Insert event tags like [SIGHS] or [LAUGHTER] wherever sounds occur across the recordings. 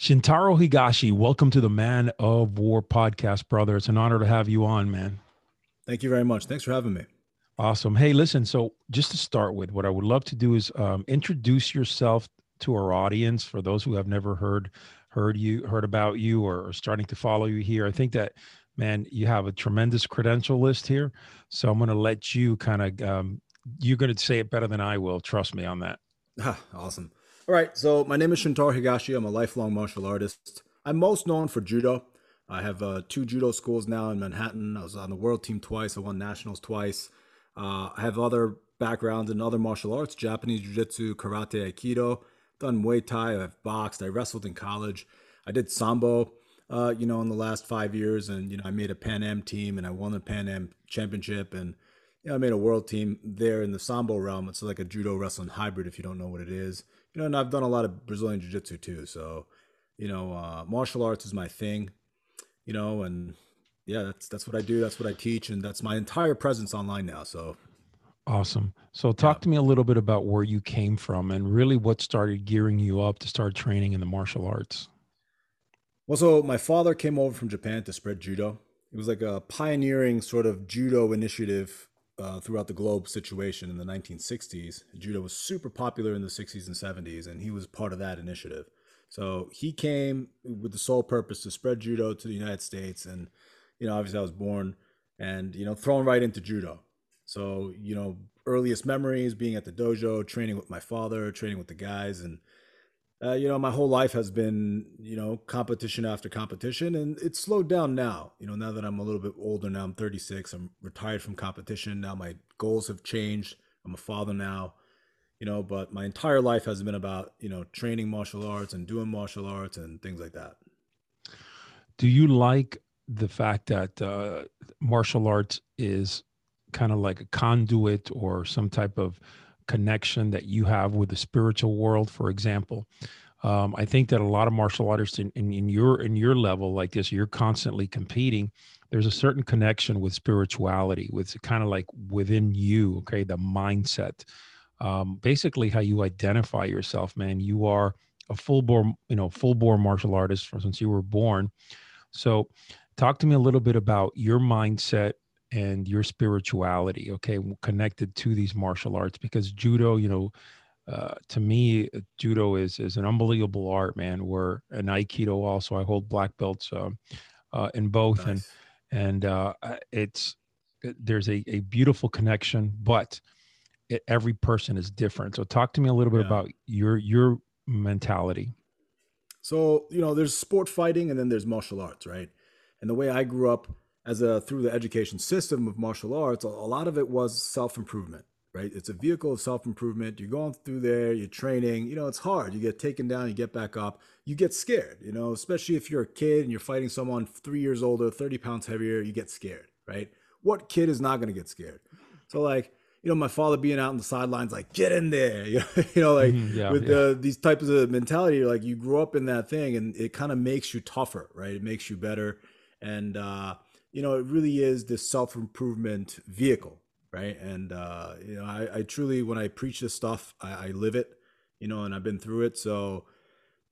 Shintaro Higashi, welcome to the Man of War podcast, brother. It's an honor to have you on, man. Thank you very much. Thanks for having me. Awesome. Hey, listen. So, just to start with, what I would love to do is um, introduce yourself to our audience for those who have never heard heard you heard about you or are starting to follow you here. I think that man, you have a tremendous credential list here. So I'm going to let you kind of um, you're going to say it better than I will. Trust me on that. [LAUGHS] awesome. All right. So my name is Shintaro Higashi. I'm a lifelong martial artist. I'm most known for judo. I have uh, two judo schools now in Manhattan. I was on the world team twice. I won nationals twice. Uh, I have other backgrounds in other martial arts: Japanese jiu-jitsu, karate, aikido. Done Muay Thai. I've boxed. I wrestled in college. I did sambo. Uh, you know, in the last five years, and you know, I made a Pan Am team, and I won the Pan Am championship, and you know, I made a world team there in the sambo realm. It's like a judo wrestling hybrid, if you don't know what it is. You know, and I've done a lot of Brazilian jiu-jitsu too. So, you know, uh, martial arts is my thing you know, and yeah, that's that's what I do. That's what I teach, and that's my entire presence online now. So awesome. So talk yeah. to me a little bit about where you came from and really what started gearing you up to start training in the martial arts. Well, so my father came over from Japan to spread judo. It was like a pioneering sort of judo initiative uh, throughout the globe situation in the 1960s. Judo was super popular in the 60s and 70s, and he was part of that initiative. So he came with the sole purpose to spread judo to the United States. And, you know, obviously I was born and, you know, thrown right into judo. So, you know, earliest memories being at the dojo, training with my father, training with the guys. And, uh, you know, my whole life has been, you know, competition after competition. And it's slowed down now. You know, now that I'm a little bit older now, I'm 36, I'm retired from competition. Now my goals have changed. I'm a father now you know, but my entire life has been about, you know, training martial arts and doing martial arts and things like that. Do you like the fact that uh, martial arts is kind of like a conduit or some type of connection that you have with the spiritual world, for example? Um, I think that a lot of martial artists in, in, in your in your level like this, you're constantly competing. There's a certain connection with spirituality, with kind of like within you, okay, the mindset um, basically how you identify yourself, man. You are a full bore, you know, full bore martial artist since you were born. So, talk to me a little bit about your mindset and your spirituality, okay, connected to these martial arts because judo, you know, uh, to me, uh, judo is is an unbelievable art, man. Where an aikido also, I hold black belts uh, uh, in both, nice. and and uh, it's there's a a beautiful connection, but it, every person is different. So talk to me a little bit yeah. about your your mentality. So, you know, there's sport fighting and then there's martial arts, right? And the way I grew up as a through the education system of martial arts, a, lot of it was self-improvement, right? It's a vehicle of self-improvement. You're going through there, you're training, you know, it's hard. You get taken down, you get back up, you get scared, you know, especially if you're a kid and you're fighting someone three years older, 30 pounds heavier, you get scared, right? What kid is not gonna get scared? So like you know, my father being out on the sidelines, like get in there, [LAUGHS] you know, like mm-hmm, yeah, with yeah. Uh, these types of mentality, like you grow up in that thing, and it kind of makes you tougher, right? It makes you better, and uh, you know, it really is this self improvement vehicle, right? And uh, you know, I, I, truly, when I preach this stuff, I, I live it, you know, and I've been through it, so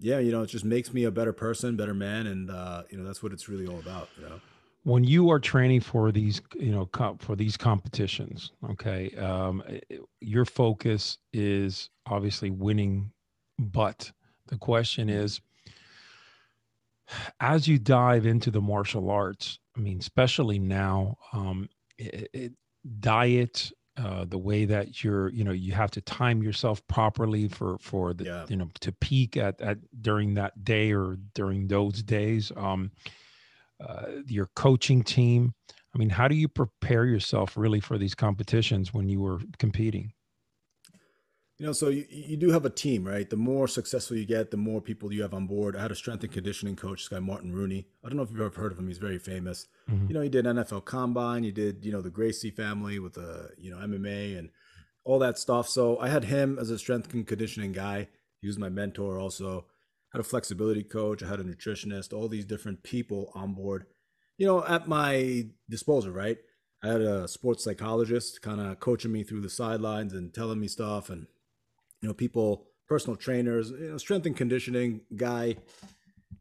yeah, you know, it just makes me a better person, better man, and uh, you know, that's what it's really all about, you know when you are training for these you know for these competitions okay um, your focus is obviously winning but the question is as you dive into the martial arts i mean especially now um, it, it, diet uh, the way that you're you know you have to time yourself properly for for the yeah. you know to peak at at during that day or during those days um uh, your coaching team? I mean, how do you prepare yourself really for these competitions when you were competing? You know, so you, you do have a team, right? The more successful you get, the more people you have on board. I had a strength and conditioning coach, this guy Martin Rooney. I don't know if you've ever heard of him. He's very famous. Mm-hmm. You know, he did NFL Combine. He did, you know, the Gracie family with the, you know, MMA and all that stuff. So I had him as a strength and conditioning guy. He was my mentor also I had a flexibility coach, I had a nutritionist, all these different people on board, you know, at my disposal, right? I had a sports psychologist kind of coaching me through the sidelines and telling me stuff, and you know, people, personal trainers, you know, strength and conditioning guy,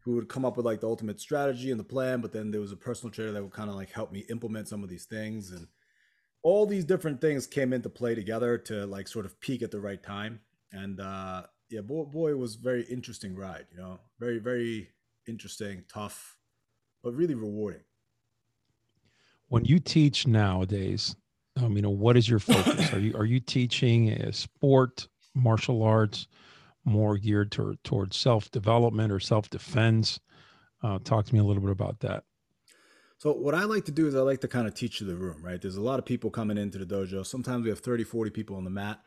who would come up with like the ultimate strategy and the plan, but then there was a personal trainer that would kind of like help me implement some of these things and all these different things came into play together to like sort of peak at the right time. And uh yeah, boy, boy, it was very interesting ride, you know, very, very interesting, tough, but really rewarding. When you teach nowadays, um, you know, what is your focus? are you are you teaching a sport, martial arts, more geared to, towards self development or self defense? Uh, talk to me a little bit about that. So what I like to do is I like to kind of teach the room, right? There's a lot of people coming into the dojo. Sometimes we have 30, 40 people on the mat,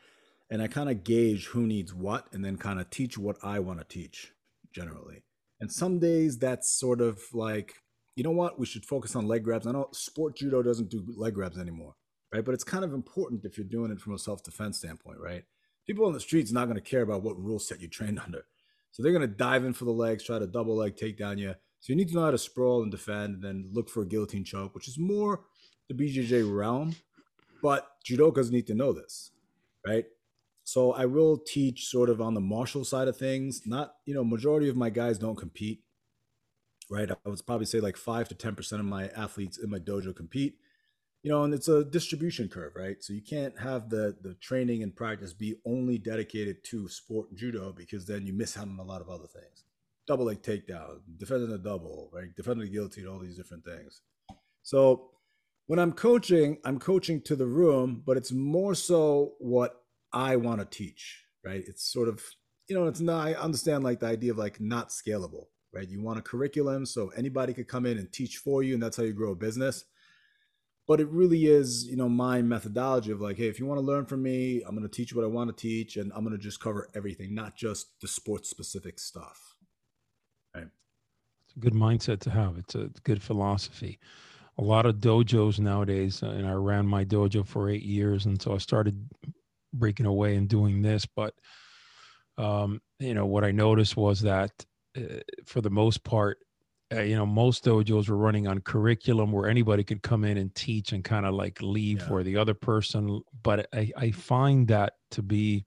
and I kind of gauge who needs what and then kind of teach what I want to teach generally. And some days that's sort of like, you know what? We should focus on leg grabs. I know sport judo doesn't do leg grabs anymore, right? But it's kind of important if you're doing it from a self-defense standpoint, right? People on the streets not going to care about what rule set you trained [LAUGHS] under. So they're going to dive in for the legs, try to double leg take down you. So you need to know how to sprawl and defend, and then look for a guillotine choke, which is more the BJJ realm. But judokas need to know this, right? So I will teach sort of on the martial side of things. Not, you know, majority of my guys don't compete, right? I would probably say like five to ten percent of my athletes in my dojo compete you know, and it's a distribution curve, right? So you can't have the the training and practice be only dedicated to sport judo because then you miss out on a lot of other things. Double leg takedown, defending the double, right? Defending the guillotine, all these different things. So when I'm coaching, I'm coaching to the room, but it's more so what I want to teach, right? It's sort of, you know, it's not, I understand like the idea of like not scalable, right? You want a curriculum so anybody could come in and teach for you, and that's how you grow a business but it really is you know my methodology of like hey if you want to learn from me i'm going to teach what i want to teach and i'm going to just cover everything not just the sports specific stuff. Right. It's a good mindset to have. It's a good philosophy. A lot of dojos nowadays uh, and i ran my dojo for eight years and so i started breaking away and doing this but um, you know what i noticed was that uh, for the most part uh, you know most dojos were running on curriculum where anybody could come in and teach and kind of like leave yeah. for the other person but I, I find that to be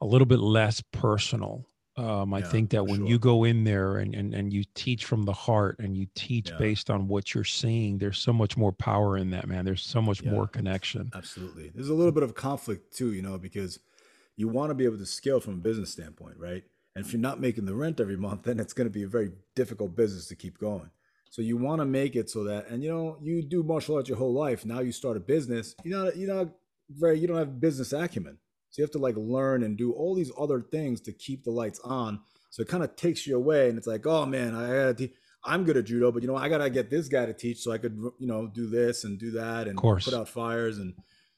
a little bit less personal um, I yeah, think that when sure. you go in there and, and, and you teach from the heart and you teach yeah. based on what you're seeing, there's so much more power in that, man. There's so much more connection. Absolutely. There's a little bit of conflict too, you know, because you want to be able to scale from a business standpoint, right? And if you're not making the rent every month, then it's going to be a very difficult business to keep going. So you want to make it so that, and you know, you do martial arts your whole life. Now you start a business. You know, you know, very, you don't have business acumen. So you have to like learn and do all these other things to keep the lights on. So it kind of takes you away, and it's like, oh man, I gotta. I'm good at judo, but you know, I gotta get this guy to teach so I could, you know, do this and do that and put out fires. And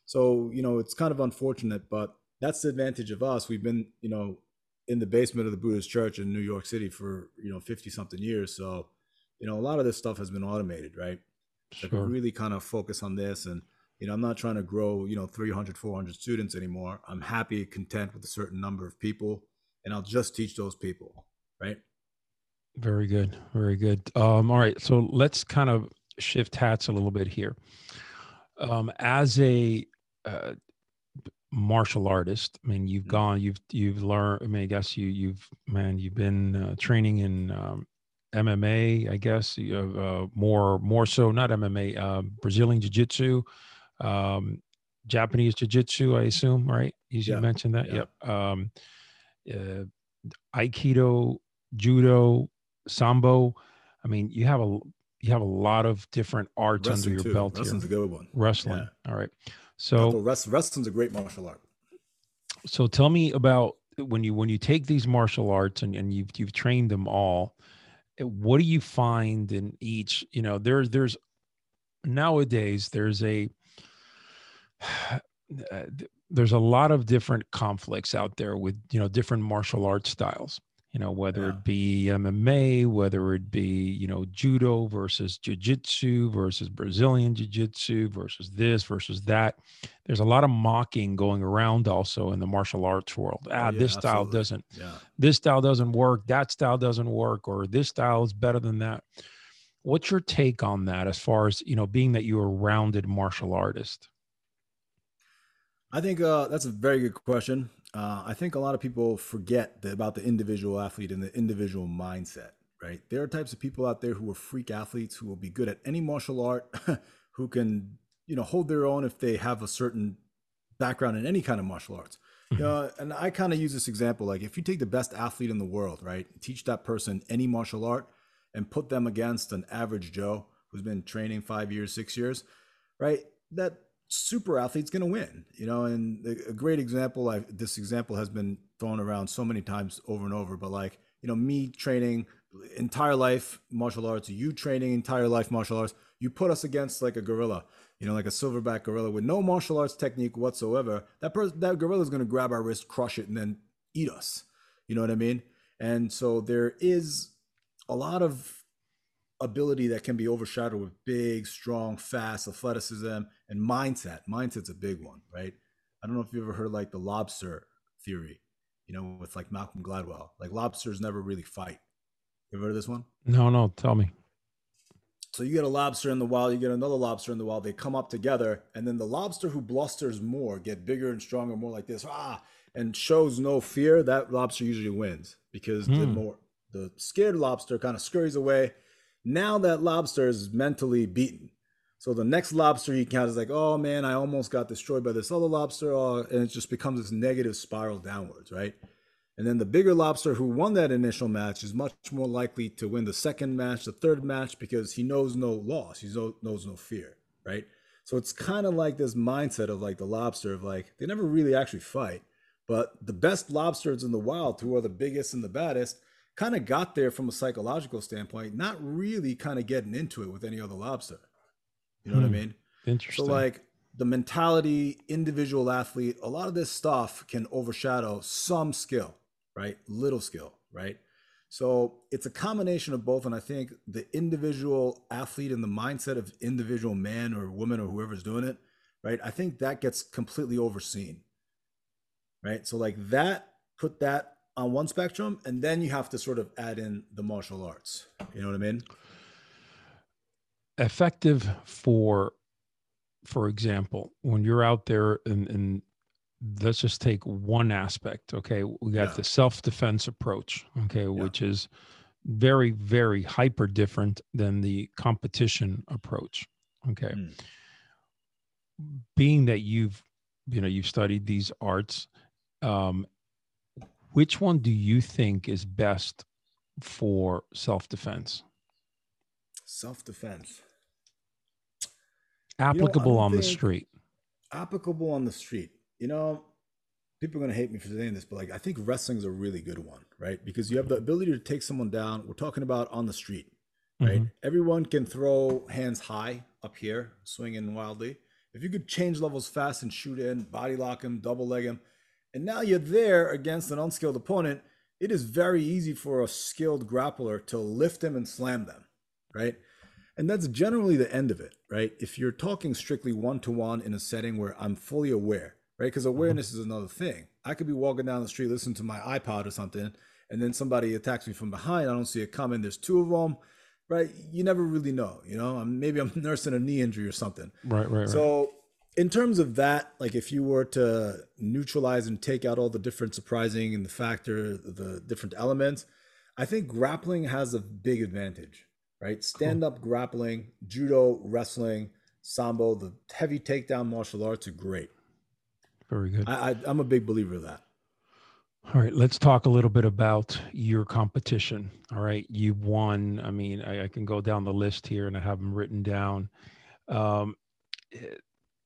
so, you know, it's kind of unfortunate, but that's the advantage of us. We've been, you know, in the basement of the Buddhist church in New York City for, you know, 50 something years. So, you know, a lot of this stuff has been automated, right? Sure. So really kind of focus on this. And, you know, I'm not trying to grow, you know, 300, 400 students anymore. I'm happy, content with a certain number of people, and I'll just teach those people, right? Very good. Very good. Um, all right. So let's kind of shift hats a little bit here. Um, as a uh, martial artist. I mean, you've mm-hmm. gone, you've you've learned. I mean, I guess you you've man, you've been uh, training in um, MMA. I guess you have, uh, more more so not MMA, uh, Brazilian Jiu Jitsu, um, Japanese Jiu Jitsu. I assume, right? You, yeah. mentioned that. Yeah. Yep. Um, uh, Aikido, Judo, Sambo. I mean, you have a you have a lot of different arts Wrestling under your too. belt. Wrestling's here. a good one. Wrestling. Yeah. All right. So wrestling's a great martial art. So tell me about when you when you take these martial arts and, and you've you've trained them all, what do you find in each? You know, there's there's nowadays there's a [SIGHS] uh, there's a lot of different conflicts out there with you know different martial arts styles you know whether yeah. it be mma whether it be you know judo versus jiu-jitsu versus brazilian jiu-jitsu versus this versus that there's a lot of mocking going around also in the martial arts world oh, ah oh, yeah, this style doesn't yeah. this style doesn't work that style doesn't work or this style is better than that what's your take on that as far as you know being that you're a rounded martial artist I think uh, that's a very good question. Uh, I think a lot of people forget the, about the individual athlete and the individual mindset, right? There are types of people out there who are freak athletes who will be good at any martial art, [LAUGHS] who can, you know, hold their own if they have a certain background in any kind of martial arts. Mm-hmm. You know, and I kind of use this example like if you take the best athlete in the world, right? Teach that person any martial art and put them against an average Joe who's been training 5 years, 6 years, right? That super athlete's going to win, you know, and a great example I this example has been thrown around so many times over and over, but like, you know, me training entire life martial arts, you training entire life martial arts, you put us against like a gorilla, you know, like a silverback gorilla with no martial arts technique whatsoever. That person, that gorilla is going to grab our wrist, crush it, and then eat us. You know what I mean? And so there is a lot of ability that can be overshadowed with big, strong, fast athleticism and mindset. Mindset's a big one, right? I don't know if you ever heard like the lobster theory, you know, with like Malcolm Gladwell. Like lobsters never really fight you ever heard of this one? No, no. Tell me. So you get a lobster in the wild, you get another lobster in the wild. They come up together, and then the lobster who blusters more, get bigger and stronger, more like this, ah, and shows no fear. That lobster usually wins because the hmm. more the scared lobster kind of scurries away. Now that lobster is mentally beaten. So the next lobster he counts is like, oh man, I almost got destroyed by this other lobster, oh, and it just becomes this negative spiral downwards, right? And then the bigger lobster who won that initial match is much more likely to win the second match, the third match, because he knows no loss. He knows no fear, right? So it's kind of like this mindset of like the lobster of like, they never really actually fight. But the best lobsters in the wild, who are the biggest and the baddest, kind of got there from a psychological standpoint, not really kind of getting into it with any other lobster. You know hmm. what I hmm. mean? Interesting. So like the mentality, individual athlete, a lot of this stuff can overshadow some skill right? Little skill, right? So it's a combination of both. And I think the individual athlete and the mindset of individual man or woman or whoever's doing it, right? I think that gets completely overseen, right? So, like that, put that on one spectrum, and then you have to sort of add in the martial arts. You know what I mean? Effective for, for example, when you're out there and, and let's just take one aspect okay we got yeah. the self-defense approach okay yeah. which is very very hyper different than the competition approach okay mm. being that you've you know you've studied these arts um which one do you think is best for self-defense self-defense applicable you know, on the street applicable on the street you know, people are going to hate me for saying this, but like I think wrestling is a really good one, right? Because you have the ability to take someone down. We're talking about on the street, right? Mm-hmm. Everyone can throw hands high up here, swinging wildly. If you could change levels fast and shoot in, body lock him, double leg him, and now you're there against an unskilled opponent, it is very easy for a skilled grappler to lift them and slam them, right? And that's generally the end of it, right? If you're talking strictly one to one in a setting where I'm fully aware, right? Because mm-hmm. awareness is another thing. I could be walking down the street listening to my iPod or something, and then somebody attacks me from behind. I don't see it coming. There's two of them, right? You never really know, you know. Maybe I'm [LAUGHS] nursing a knee injury or something. Right, right, right. So, in terms of that, like if you were to neutralize and take out all the different surprising and the factor, the different elements, I think grappling has a big advantage, right? Stand up cool. grappling, judo, wrestling, sambo, the heavy takedown martial arts are great very good. I, I, I'm a big believer of that. All right, let's talk a little bit about your competition. All right, you won. I mean, I, I can go down the list here, and I have them written down. Um,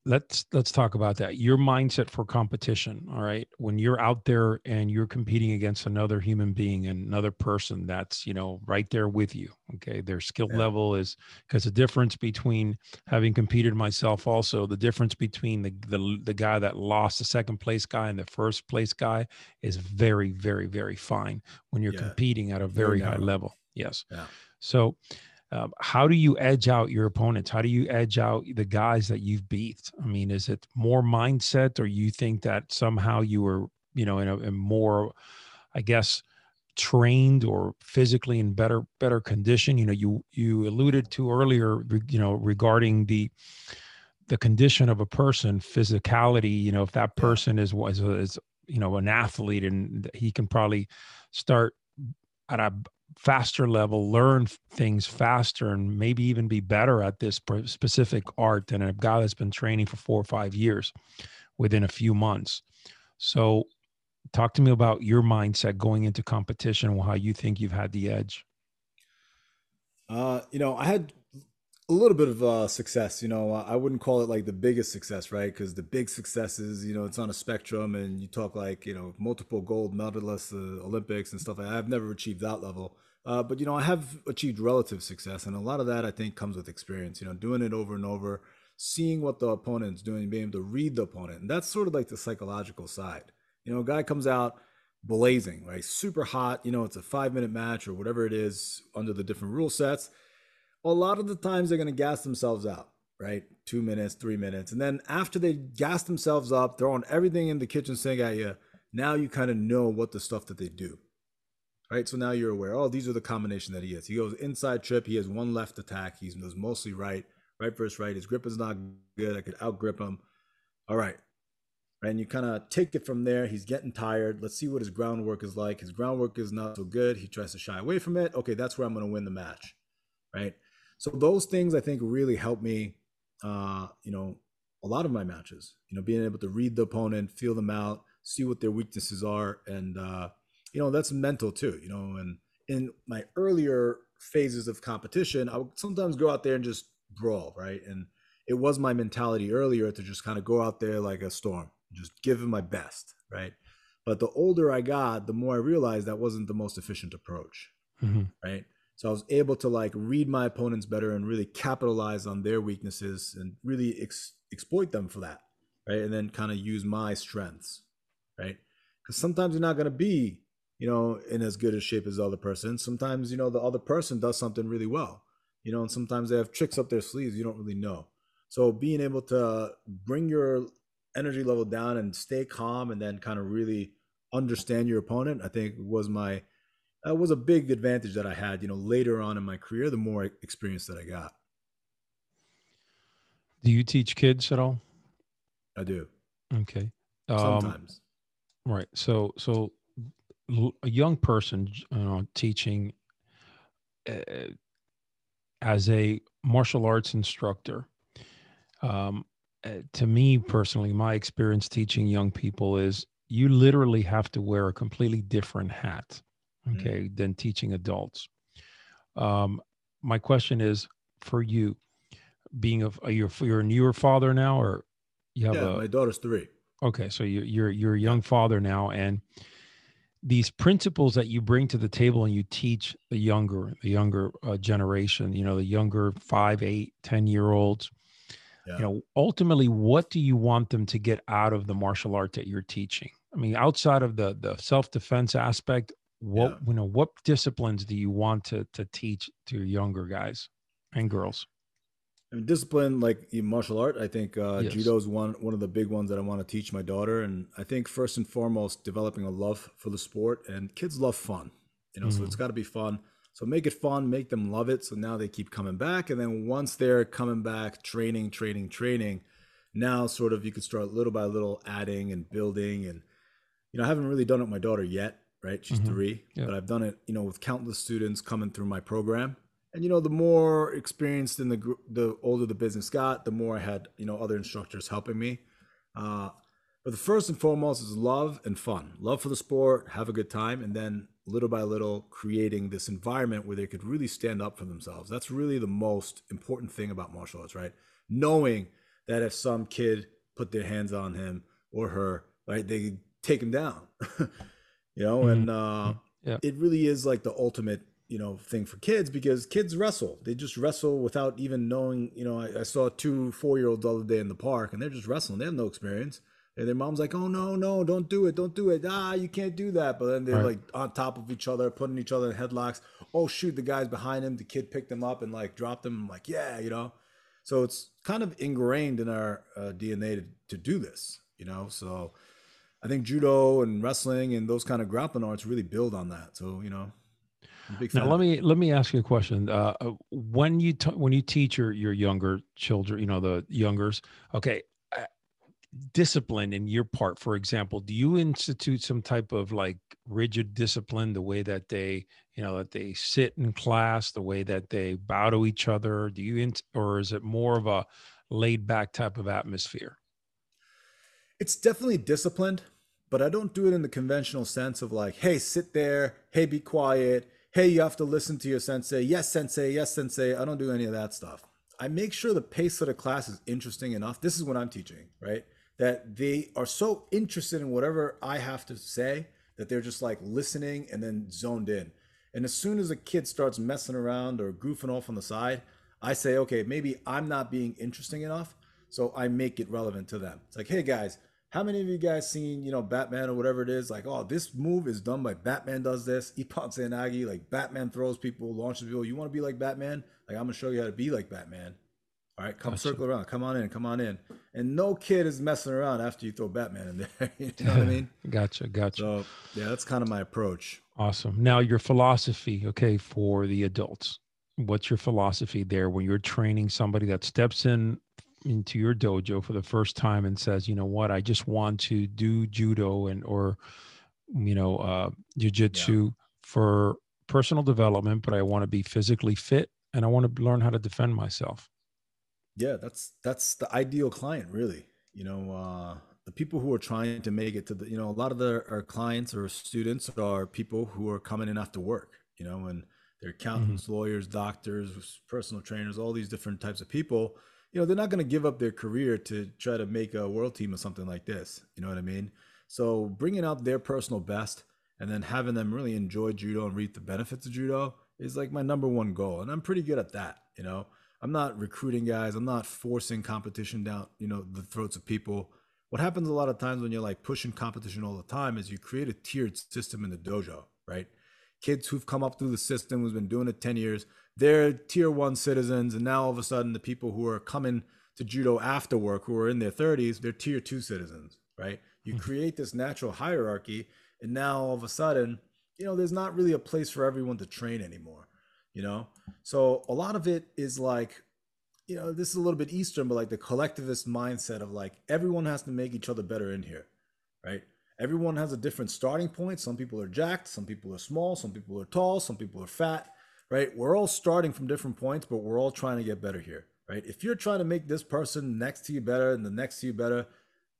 let's let's talk about that your mindset for competition all right when you're out there and you're competing against another human being another person that's you know right there with you okay their skill yeah. level is because the difference between having competed myself also the difference between the, the the guy that lost the second place guy and the first place guy is very very very fine when you're yeah. competing at a very high level yes yeah. so um, how do you edge out your opponents? How do you edge out the guys that you've beat? I mean, is it more mindset, or you think that somehow you were, you know, in a in more, I guess, trained or physically in better better condition? You know, you you alluded to earlier, you know, regarding the the condition of a person, physicality. You know, if that person is was is you know an athlete and he can probably start at a faster level, learn things faster, and maybe even be better at this specific art than a guy that's been training for four or five years within a few months. So, talk to me about your mindset going into competition and how you think you've had the edge. Uh, you know, I had a little bit of uh, success. You know, I wouldn't call it like the biggest success, right? Because the big successes, you know, it's on a spectrum, and you talk like you know multiple gold medalists, uh, Olympics and stuff. Like I've never achieved that level, uh, but you know, I have achieved relative success, and a lot of that I think comes with experience. You know, doing it over and over, seeing what the opponent's doing, being able to read the opponent, and that's sort of like the psychological side. You know, a guy comes out blazing, right? Super hot. You know, it's a five minute match or whatever it is under the different rule sets a lot of the times they're going to gas themselves out, right? Two minutes, three minutes. And then after they gas themselves up, throwing everything in the kitchen sink at you, now you kind of know what the stuff that they do. Right. So now you're aware, oh, these are the combination that he is. He goes inside trip. He has one left attack. He does mostly right, right versus right. His grip is not good. I could out grip him. All right. And you kind of take it from there. He's getting tired. Let's see what his groundwork is like. His groundwork is not so good. He tries to shy away from it. Okay, that's where I'm going to win the match. Right. So those things I think really help me, uh, you know, a lot of my matches. You know, being able to read the opponent, feel them out, see what their weaknesses are, and uh, you know that's mental too. You know, and in my earlier phases of competition, I would sometimes go out there and just brawl, right? And it was my mentality earlier to just kind of go out there like a storm, just give it my best, right? But the older I got, the more I realized that wasn't the most efficient approach, mm-hmm. right? So I was able to like read my opponents better and really capitalize on their weaknesses and really ex- exploit them for that, right? And then kind of use my strengths, right? Because sometimes you're not going to be, you know, in as good a shape as the other person. Sometimes, you know, the other person does something really well, you know, and sometimes they have tricks up their sleeves you don't really know. So being able to bring your energy level down and stay calm and then kind of really understand your opponent, I think was my that was a big advantage that I had, you know, later on in my career, the more experience that I got. Do you teach kids at all? I do. Okay. Um, Sometimes. Right. So, so a young person, you know, teaching uh, as a martial arts instructor, um, uh, to me personally, my experience teaching young people is you literally have to wear a completely different hat. Okay, mm than teaching adults. Um, my question is for you, being a you're you're a newer father now, or you have yeah, a my daughter's three. Okay, so you're you're you're a young father now, and these principles that you bring to the table and you teach the younger the younger uh, generation, you know, the younger five, eight, ten year olds. Yeah. You know, ultimately, what do you want them to get out of the martial art that you're teaching? I mean, outside of the the self defense aspect, what yeah. you know what disciplines do you want to to teach to younger guys and girls I mean, discipline like martial art i think uh, yes. judo is one one of the big ones that i want to teach my daughter and i think first and foremost developing a love for the sport and kids love fun you know mm-hmm. so it's mm-hmm. got to be fun so make it fun make them love it so now they keep coming back and then once they're coming back training training training now sort of you can start little by little adding and building and you know i haven't really done it with my daughter yet right? She's mm-hmm. three, yep. but I've done it, you know, with countless students coming through my program. And you know, the more experienced in the group, the older the business got, the more I had, you know, other instructors helping me. Uh, but the first and foremost is love and fun, love for the sport, have a good time, and then little by little creating this environment where they could really stand up for themselves. That's really the most important thing about martial arts, right? Knowing that if some kid put their hands on him or her, right, they take him down. [LAUGHS] you know, mm-hmm. and uh, yeah. it really is like the ultimate you know thing for kids because kids wrestle. They just wrestle without even knowing you know i, I saw two four year olds the other day in the park and they're just wrestling. They have no experience. And their mom's like oh no no don't do it don't do it. Ah you can't do that. But then they're right. like on top of each other putting each other in headlocks. Oh shoot the guy's behind him. The kid picked him up and like dropped him. I'm like yeah you know? So it's kind of ingrained in our uh, dna to, to do this you know? So I think judo and wrestling and those kind of grappling arts really build on that. So you know, now let me let me ask you a question. Uh, uh, when you t- when you teach your your younger children, you know the youngers, okay, uh, discipline in your part for example do you institute some type of like rigid discipline the way that they you know that they sit in class the way that they bow to each other do you in, or is it more of a laid back type of atmosphere it's definitely disciplined but i don't do it in the conventional sense of like hey sit there hey be quiet hey you have to listen to your sensei yes sensei yes sensei i don't do any of that stuff i make sure the pace of the class is interesting enough this is what i'm teaching right that they are so interested in whatever i have to say that they're just like listening and then zoned in and as soon as a kid starts messing around or goofing off on the side, I say, okay, maybe I'm not being interesting enough. So I make it relevant to them. It's like, hey guys, how many of you guys seen, you know, Batman or whatever it is? Like, oh, this move is done by Batman does this. [LAUGHS] Ippon Seoinage, like Batman throws people, launches people. You want to be like Batman? Like, I'm gonna show you how to be like Batman. All right, come gotcha. circle around. Come on in. Come on in. And no kid is messing around after you throw Batman in there. [LAUGHS] you know what I mean? [LAUGHS] gotcha. Gotcha. So yeah, that's kind of my approach. Awesome. Now your philosophy, okay, for the adults. What's your philosophy there when you're training somebody that steps in into your dojo for the first time and says, you know what, I just want to do judo and or you know uh jiu-jitsu yeah. for personal development, but I want to be physically fit and I want to learn how to defend myself. Yeah, that's that's the ideal client, really. You know, uh the people who are trying to make it to the you know a lot of the, our clients or students are people who are coming in after work you know and they're accountants mm-hmm. lawyers doctors personal trainers all these different types of people you know they're not going to give up their career to try to make a world team or something like this you know what i mean? So bringing out their personal best and then having them really enjoy judo and reap the benefits of judo is like my number one goal and i'm pretty good at that you know? I'm not recruiting guys i'm not forcing competition down you know the throats of people. What happens a lot of times when you're like pushing competition all the time is you create a tiered system in the dojo, right? Kids who've come up through the system, who's been doing it 10 years, they're tier one citizens. And now all of a sudden, the people who are coming to judo after work, who are in their 30s, they're tier two citizens, right? You mm-hmm. create this natural hierarchy. And now all of a sudden, you know, there's not really a place for everyone to train anymore, you know? So a lot of it is like you know, this is a little bit Eastern, but like the collectivist mindset of like everyone has to make each other better in here, right? Everyone has a different starting point. Some people are jacked, some people are small, some people are tall, some people are fat, right? We're all starting from different points, but we're all trying to get better here, right? If you're trying to make this person next to you better and the next to you better,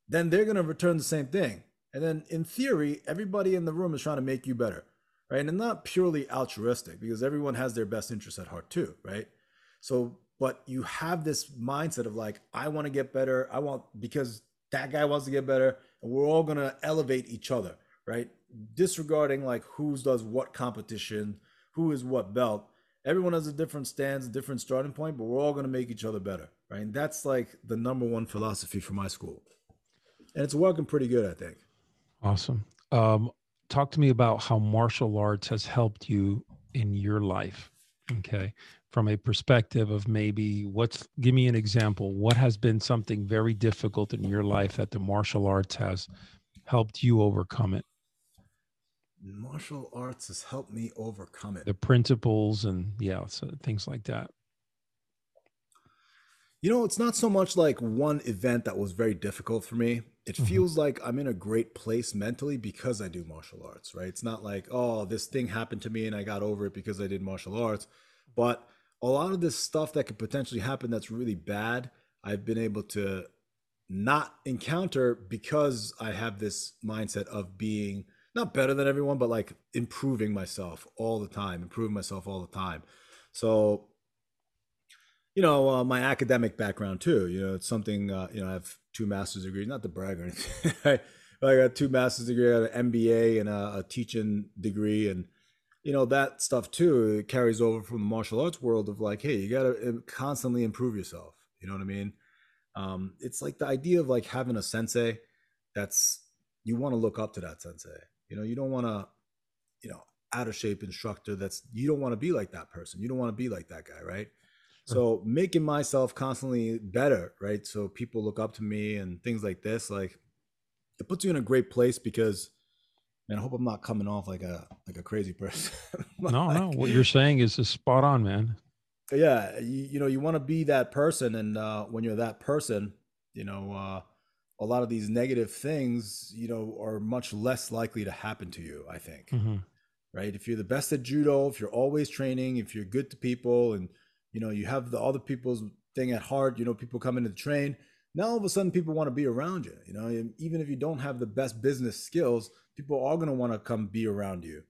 then they're going to return the same thing. And then in theory, everybody in the room is trying to make you better, right? And not purely altruistic because everyone has their best interest at heart too, right? So but you have this mindset of like i want to get better i want because that guy wants to get better and we're all going to elevate each other right? Disregarding like who's does what competition who is what belt everyone has a different stance different starting point but we're all going to make each other better right? And that's like the number one philosophy for my school. And it's working pretty good i think. Awesome. Um, talk to me about how martial arts has helped you in your life okay. From a perspective of maybe what's give me an example. What has been something very difficult in your life that the martial arts has helped you overcome it? Martial arts has helped me overcome it. The principles and yeah so things like that you know it's not so much like one event that was very difficult for me it mm-hmm. feels like i'm in a great place mentally because i do martial arts right it's not like oh this thing happened to me and i got over it because i did martial arts but a lot of this stuff that could potentially happen that's really bad, I've been able to not encounter because I have this mindset of being not better than everyone, but like improving myself all the time, improving myself all the time. So, you know, uh, my academic background too, you know, it's something, uh, you know, I have two master's degrees, not to brag or anything. [LAUGHS] I, got two master's degree, I got an MBA and a, a teaching degree. And, you know that stuff too it carries over from the martial arts world of like hey you got to constantly improve yourself you know what i mean um, it's like the idea of like having a sensei that's you want to look up to that sensei you know you don't want to you know out of shape instructor that's you don't want to be like that person you don't want to be like that guy right. So making myself constantly better right so people look up to me and things like this like it puts you in a great place because Man, I hope I'm not coming off like a like a crazy person. [LAUGHS] no, like, no. What you're saying is, is spot on, man. Yeah, you, you know, you want to be that person, and uh, when you're that person, you know, uh, a lot of these negative things, you know, are much less likely to happen to you, I think. Mm-hmm. Right? If you're the best at judo, if you're always training, if you're good to people and you know, you have the other people's thing at heart, you know, people come into the train, now all of a sudden people want to be around you, you know, even if you don't have the best business skills, people are going to want to come be around you,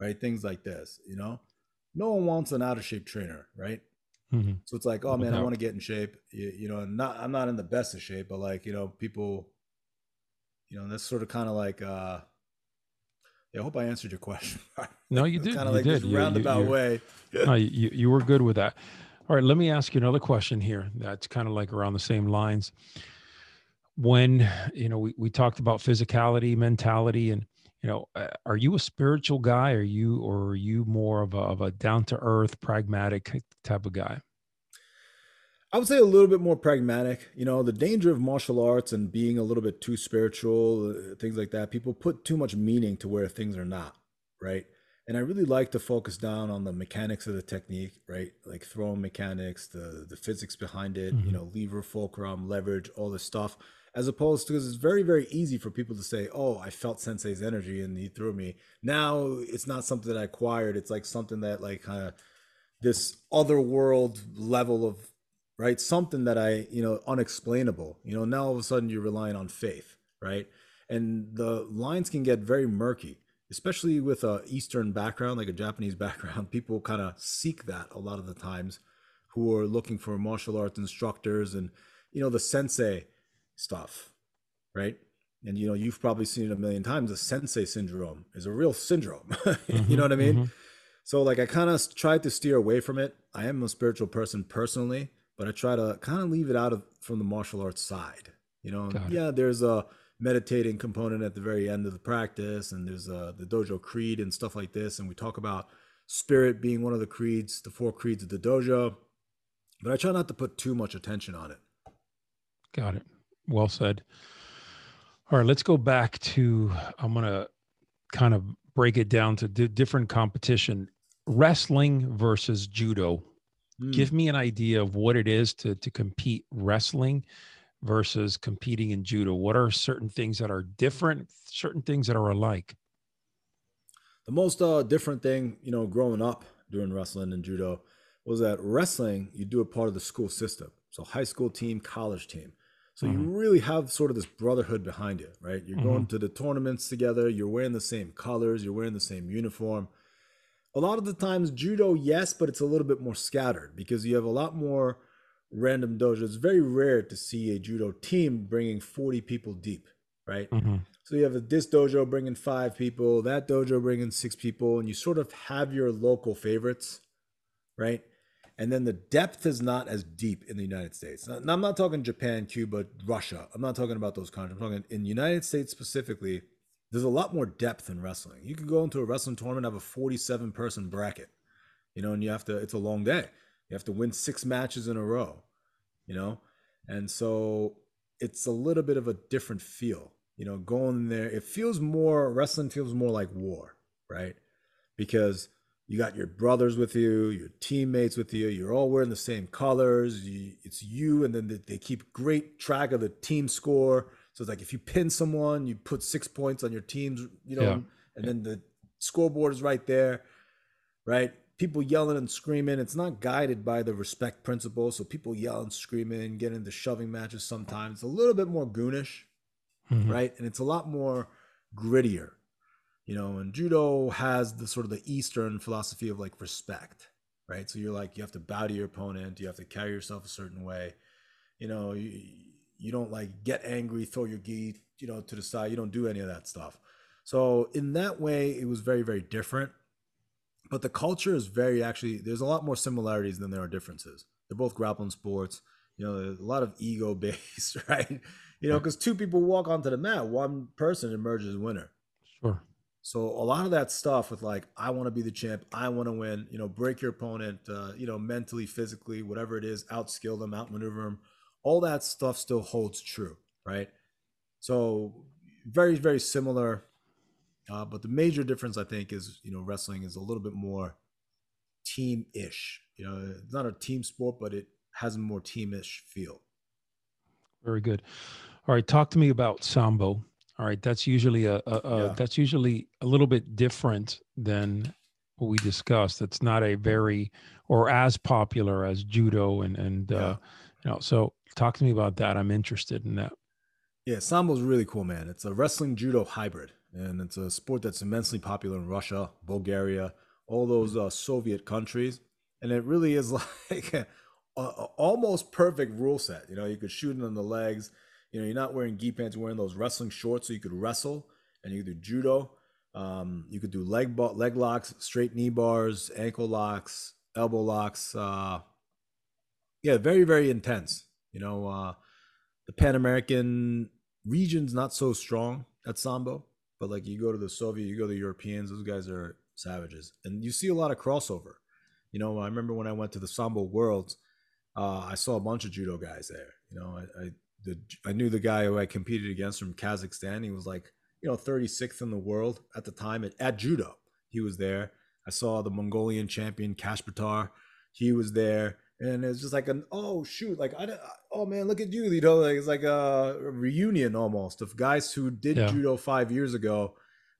right? Things like this, you know. No one wants an out of shape trainer, right? Mm-hmm. So it's like, oh man, I want to get in shape. You, you, know, not I'm not in the best of shape, but like you know, people, you know, that's sort of kind of like. uh yeah, I hope I answered your question. [LAUGHS] No, you did. kind of like did. this roundabout you, way. no, you, you were good with that. All right, let me ask you another question here. That's kind of like around the same lines. When you know we, we talked about physicality, mentality, and you know, uh, are you a spiritual guy? Are you, or are you more of a, of a down to earth, pragmatic type of guy? I would say a little bit more pragmatic. You know, the danger of martial arts and being a little bit too spiritual, uh, things like that. People put too much meaning to where things are not, right? And I really like to focus down on the mechanics of the technique, right? Like throwing mechanics, the the physics behind it, mm-hmm. you know, lever, fulcrum, leverage, all this stuff as opposed to because it's very very easy for people to say oh i felt sensei's energy and he threw me. Now it's not something that i acquired. It's like something that like kind of this other world level of right something that i you know unexplainable. You know now all of a sudden you're relying on faith right? And the lines can get very murky especially with a eastern background like a japanese [LAUGHS] background people kind of seek that a lot of the times who are looking for martial arts instructors and you know the sensei stuff, right? And you know, you've probably seen it a million times. The sensei syndrome is a real syndrome. mm-hmm, [LAUGHS] you know what I mean? Mm-hmm. So like I kind of tried to steer away from it. I am a spiritual person personally, but I try to kind of leave it out of from the martial arts side. You know, yeah, there's a meditating component at the very end of the practice, and there's a, the dojo creed and stuff like this, and we talk about spirit being one of the creeds, the four creeds of the dojo. But I try not to put too much attention on it. Got it. Well said. All right, let's go back to. I'm going to kind of break it down to d- different competition wrestling versus judo. Mm. Give me an idea of what it is to, to compete wrestling versus competing in judo. What are certain things that are different, certain things that are alike? The most uh, different thing, you know, growing up doing wrestling and judo was that wrestling, you do a part of the school system. So high school team, college team. So mm-hmm. you really have sort of this brotherhood behind you, right? You're mm-hmm. going to the tournaments together, you're wearing the same colors, you're wearing the same uniform. A lot of the times, judo, yes, but it's a little bit more scattered because you have a lot more random dojo. It's very rare to see a judo team bringing 40 people deep, right? Mm-hmm. So you have a, this dojo bringing five people, that dojo bringing six people, and you sort of have your local favorites, right? and then the depth is not as deep in the United States. Now, I'm not talking Japan, Cuba, Russia. I'm not talking about those countries. I'm talking in the United States specifically. There's a lot more depth in wrestling. You can go into a wrestling tournament, have a 47 person bracket, you know, and you have to. It's a long day. You have to win six matches in a row, you know, and so it's a little bit of a different feel. You know, going there, it feels more wrestling feels more like war, right? Because you got your brothers with you, your teammates with you. You're all wearing the same colors. You, it's you, and then they keep great track of the team score. So it's like if you pin someone, you put six points on your team's, you know, yeah. and then the scoreboard is right there, right? People yelling and screaming. It's not guided by the respect principle. So people yell and screaming, get into shoving matches sometimes. It's a little bit more goonish, mm-hmm. right? And it's a lot more grittier you know and judo has the sort of the eastern philosophy of like respect right so you're like you have to bow to your opponent you have to carry yourself a certain way you know you, you don't like get angry throw your gi you know to the side you don't do any of that stuff so in that way it was very very different but the culture is very actually there's a lot more similarities than there are differences. They're both grappling sports you know a lot of ego [LAUGHS] based right? You know because two people walk onto the mat one person emerges winner. Sure. So a lot of that stuff with like, I want to be the champ, I want to win, you know, break your opponent, uh, you know, mentally, physically, whatever it is, outskill them, outmaneuver them, all that stuff still holds true, right? So very, very similar. Uh, but the major difference, I think, is you know, wrestling is a little bit more team-ish. You know, it's not a team sport, but it has a more team-ish feel. Very good. All right, talk to me about sambo. All right, that's usually a, a, a yeah. that's usually a little bit different than what we discussed. It's not a very or as popular as judo and and uh, yeah. uh, you know. So talk to me about that. I'm interested in that. Yeah, sambo is really cool, man. It's a wrestling judo hybrid, and it's a sport that's immensely popular in Russia, Bulgaria, all those uh, Soviet countries, and it really is [LAUGHS] like a, a, almost perfect rule set. You know, you could shoot it on the legs. You know, you're not wearing gi pants, you're wearing those wrestling shorts, so you could wrestle, and you could do judo. Um, you could do leg leg locks, straight knee bars, ankle locks, elbow locks. Uh, yeah, very very intense. You know, uh, the Pan American region's not so strong at sambo, but like you go to the Soviet, you go to the Europeans, those guys are savages, and you see a lot of crossover. You know, I remember when I went to the sambo worlds, uh, I saw a bunch of judo guys there. You know, I, I the I knew the guy who I competed against from Kazakhstan. He was like you know 36th in the world at the time at, at judo. He was there. I saw the Mongolian champion Kashbatar. He was there, and it's just like an oh shoot, like I oh man, look at you, you know, like it's like a reunion almost of guys who did yeah. judo five years ago,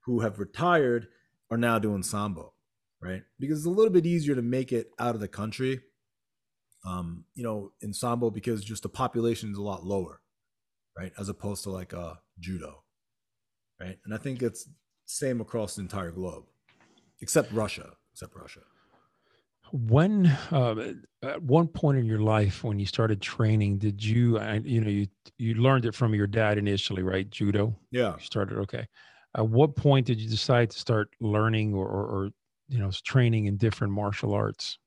who have retired, are now doing sambo, right? Because it's a little bit easier to make it out of the country, um, you know, in sambo because just the population is a lot lower, right, as opposed to like a uh, judo right? And I think it's same across the entire globe, except Russia, except Russia. When uh, at one point in your life when you started training, did you you know you you learned it from your dad initially, right? Judo. Yeah. You started okay. At what point did you decide to start learning or, or, or you know training in different martial arts?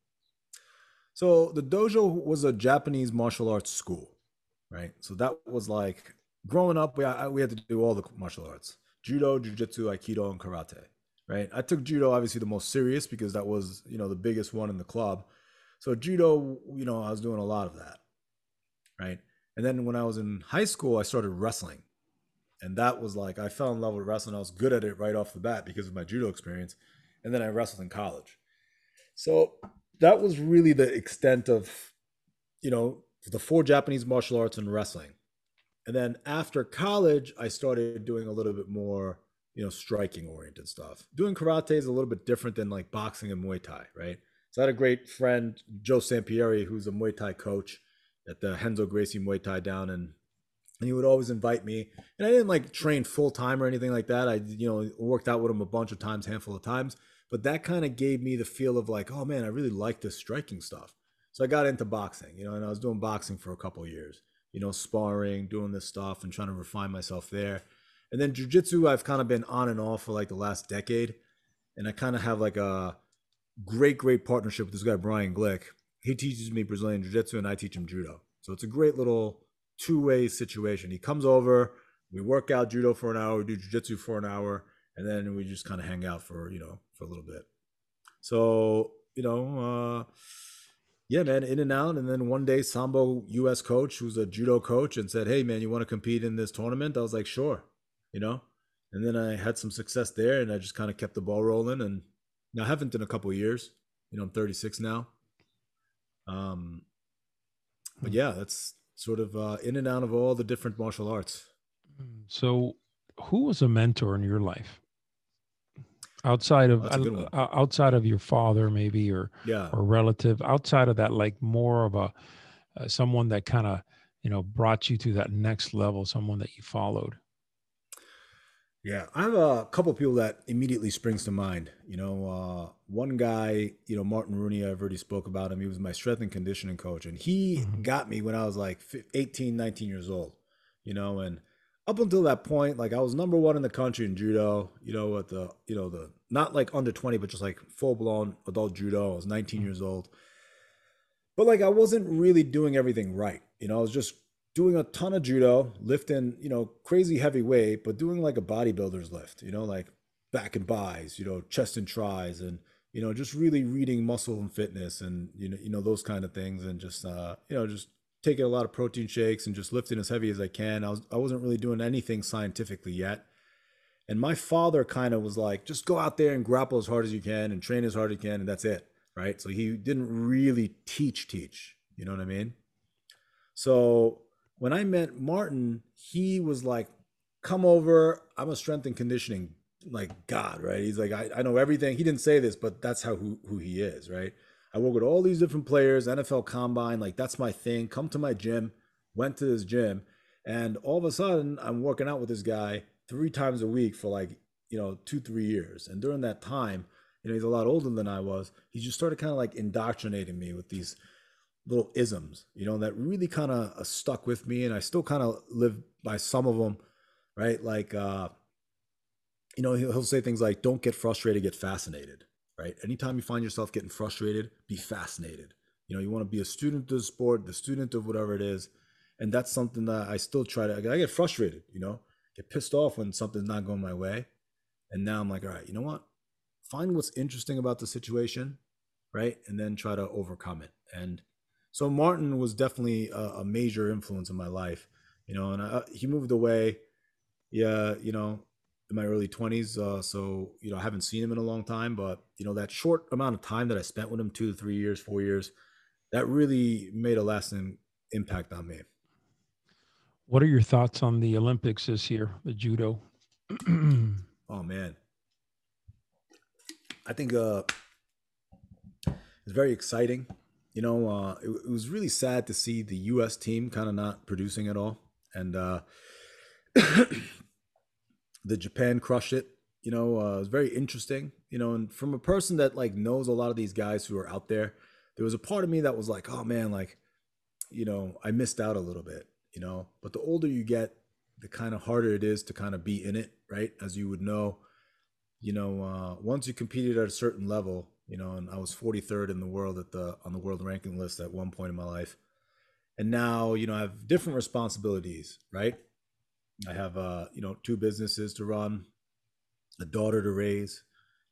So the dojo was a Japanese martial arts school, right? So that was like growing up, we, we had to do all the martial arts judo, jujitsu, aikido, and karate. Right. I took judo obviously the most serious because that was you know the biggest one in the club. So judo, you know, I was doing a lot of that. Right. And then when I was in high school, I started wrestling. And that was like I fell in love with wrestling. I was good at it right off the bat because of my judo experience. And then I wrestled in college. So that was really the extent of, you know, the four Japanese martial arts and wrestling. And then after college, I started doing a little bit more, you know, striking oriented stuff. Doing karate is a little bit different than like boxing and Muay Thai, right? So I had a great friend, Joe Sampieri, who's a Muay Thai coach at the Renzo Gracie Muay Thai down and and he would always invite me. And I didn't like train full time or anything like that. I, you know, worked out with him a bunch of times, handful of times. But that kind of gave me the feel of like, oh man, I really like this striking stuff. So I got into boxing, you know, and I was doing boxing for a couple years you know, sparring, doing this stuff and trying to refine myself there. And then jujitsu, I've kind of been on and off for like the last decade. And I kind of have like a great, great partnership with this guy, Brian Glick. He teaches me Brazilian Jiu Jitsu and I teach him Judo. So it's a great little two way situation. He comes over, we work out Judo for an hour, we do Jiu Jitsu for an hour, and then we just kind of hang out for, you know, for a little bit. So, you know, uh, yeah, man, in and out. And then one day, Sambo US coach, who's a judo coach, and said, Hey, man, you want to compete in this tournament? I was like, Sure, you know? And then I had some success there, and I just kind of kept the ball rolling. And now I haven't in a couple years. You know, I'm 36 now. Um, but yeah, that's sort of uh, in and out of all the different martial arts. So, who was a mentor in your life? outside of uh, outside of your father maybe or yeah or relative outside of that like more of a uh, someone that kind of you know brought you to that next level someone that you followed yeah i have a couple people that immediately springs to mind you know uh, one guy you know martin rooney i've already spoke about him he was my strength and conditioning coach and he mm-hmm. got me when i was like 18 19 years old you know and up until that point, like I was number one in the country in judo, you know, at the, you know, the not like under 20, but just like full blown adult judo. I was 19 mm-hmm. years old. But like I wasn't really doing everything right. You know, I was just doing a ton of judo, lifting, you know, crazy heavy weight, but doing like a bodybuilder's lift, you know, like back and buys, you know, chest and tries and, you know, just really reading muscle and fitness and, you know, you know, those kind of things and just, uh, you know, just taking a lot of protein shakes and just lifting as heavy as I can. I was I wasn't really doing anything scientifically yet. And my father kind of was like, just go out there and grapple as hard as you can and train as hard as you can, and that's it. Right. So he didn't really teach, teach. You know what I mean? So when I met Martin, he was like, "Come over. I'm a strength and conditioning like God, right? He's like, I, I know everything. He didn't say this, but that's how who who he is, right? I work with all these different players, NFL Combine, like that's my thing. Come to my gym. Went to this gym, and all of a sudden, I'm working out with this guy three times a week for like you know two three years, and during that time, you know, he's a lot older than I was. He just started kind of like indoctrinating me with these little isms, you know, that really kind of uh, stuck with me. And I still kind of live by some of them, right? Like, uh, you know, he'll, he'll say things like, don't get frustrated, get fascinated, right? Anytime you find yourself getting frustrated, be fascinated. You know, you want to be a student of the sport, the student of whatever it is. And that's something that I still try to, I get frustrated, you know, get pissed off when something's not going my way. And now I'm like, all right, you know what? Find what's interesting about the situation, right? And then try to overcome it. And so Martin was definitely a, a major influence in my life, you know, and I, he moved away. Yeah, you know, in my early 20s. Uh, so, you know, I haven't seen him in a long time, but, you know, that short amount of time that I spent with him two to three years, four years, that really made a lasting impact on me. What are your thoughts on the Olympics this year, the judo? [CLEARS THROAT] oh, man. I think uh, it's very exciting. You know, uh, it, it was really sad to see the U.S. team kind of not producing at all. And, uh, [COUGHS] the Japan crushed it. You know, uh, it was very interesting. You know, and from a person that like knows a lot of these guys who are out there, there was a part of me that was like, oh man, like, you know, I missed out a little bit. You know, but the older you get, the kind of harder it is to kind of be in it, right? As you would know, you know, uh, once you competed at a certain level, you know, and I was 43rd in the world at the on the world ranking list at one point in my life, and now you know I have different responsibilities, right? I have uh, you know, two businesses to run, a daughter to raise.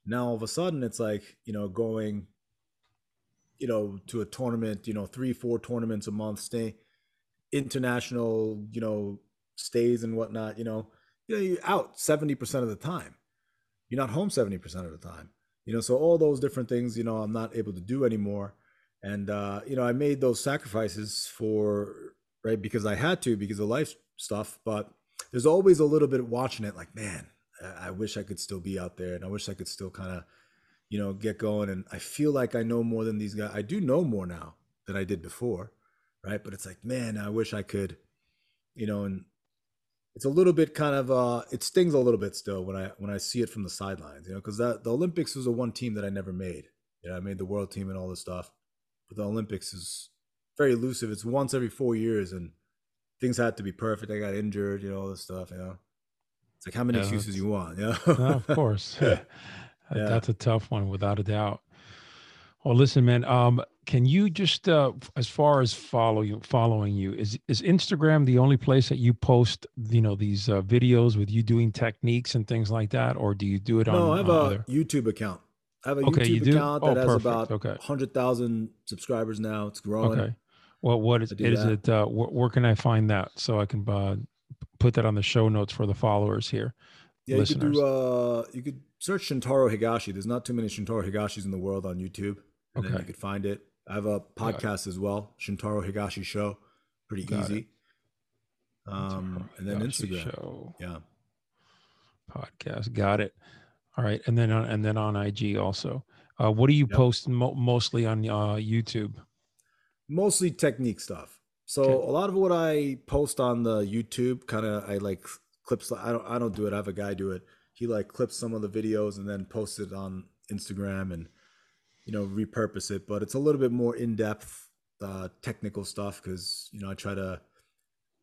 Now all of a sudden it's like, you know, going, you know, to a tournament, you know, three, four tournaments a month, stay international, you know, stays and whatnot, you know, you know, you're out 70% of the time. You're not home 70% of the time. You know, so all those different things, you know, I'm not able to do anymore. And uh, you know, I made those sacrifices for right because I had to because of life stuff, but there's always a little bit watching it like, man, I wish I could still be out there and I wish I could still kind of, you know, get going. And I feel like I know more than these guys. I do know more now than I did before. Right. But it's like, man, I wish I could, you know, and it's a little bit kind of uh it stings a little bit still when I when I see it from the sidelines, you know, because that the Olympics was a one team that I never made. You know, I made the world team and all this stuff. But the Olympics is very elusive. It's once every four years and things had to be perfect. I got injured, you know, all this stuff, you know. It's like how many yeah, excuses you want, yeah. no, [LAUGHS] of course. [LAUGHS] yeah. [LAUGHS] That's a tough one without a doubt. Well, listen, man. Um, can you just, uh, as far as follow you, following you, is is Instagram the only place that you post, you know, these uh, videos with you doing techniques and things like that, or do you do it no, on? No, I have a other? YouTube account. I have a okay, YouTube account that oh, has perfect. about okay. hundred thousand subscribers now. It's growing. Okay. Well, what is, is it? Uh, wh- where can I find that so I can uh, put that on the show notes for the followers here? Yeah, listeners. you could do. Uh, you could search Shintaro Higashi. There's not too many Shintaro Higashis in the world on YouTube. And okay. you could find it. I have a podcast as well, Shintaro Higashi Show. Pretty Got easy. It. Um, and then Instagram. Show. Yeah. Podcast. Got it. All right, and then on and then on IG also. Uh, what do you yep. post mo- mostly on uh, YouTube? mostly technique stuff. So okay. a lot of what I post on the YouTube, kind of, I like clips. I don't, I don't do it. I have a guy do it. He like clips some of the videos and then posts it on Instagram and you know repurpose it. But it's a little bit more in depth, uh, technical stuff because you know I try to,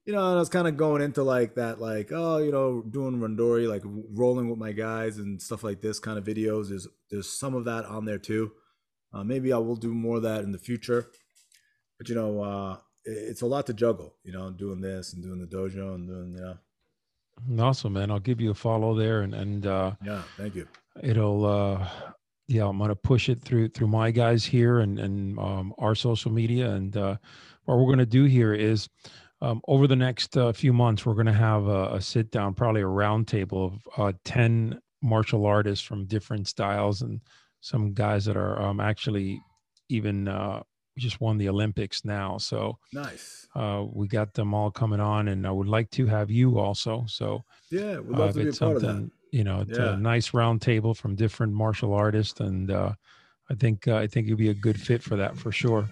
you know, I was kind of going into like that, like oh, you know, doing randori, like rolling with my guys and stuff like this kind of videos. There's there's some of that on there too. Uh, maybe I will do more of that in the future but you know, uh, it's a lot to juggle. You know, doing this and doing the dojo and doing you know. Awesome, man. I'll give you a follow there, and and uh, yeah, thank you. It'll uh, yeah, I'm gonna push it through through my guys here and and um, our social media, and uh, what we're gonna do here is. Um, over the next uh, few months, we're going to have a, a, sit down, probably a roundtable of uh, 10 martial artists from different styles and some guys that are um, actually even uh, just won the Olympics now. So nice. Uh, we got them all coming on, and I would like to have you also. So yeah, we'd love uh, to be a part of that. You know, yeah. a nice round table from different martial artists, and uh, I think uh, I think you'd be a good fit for that for sure.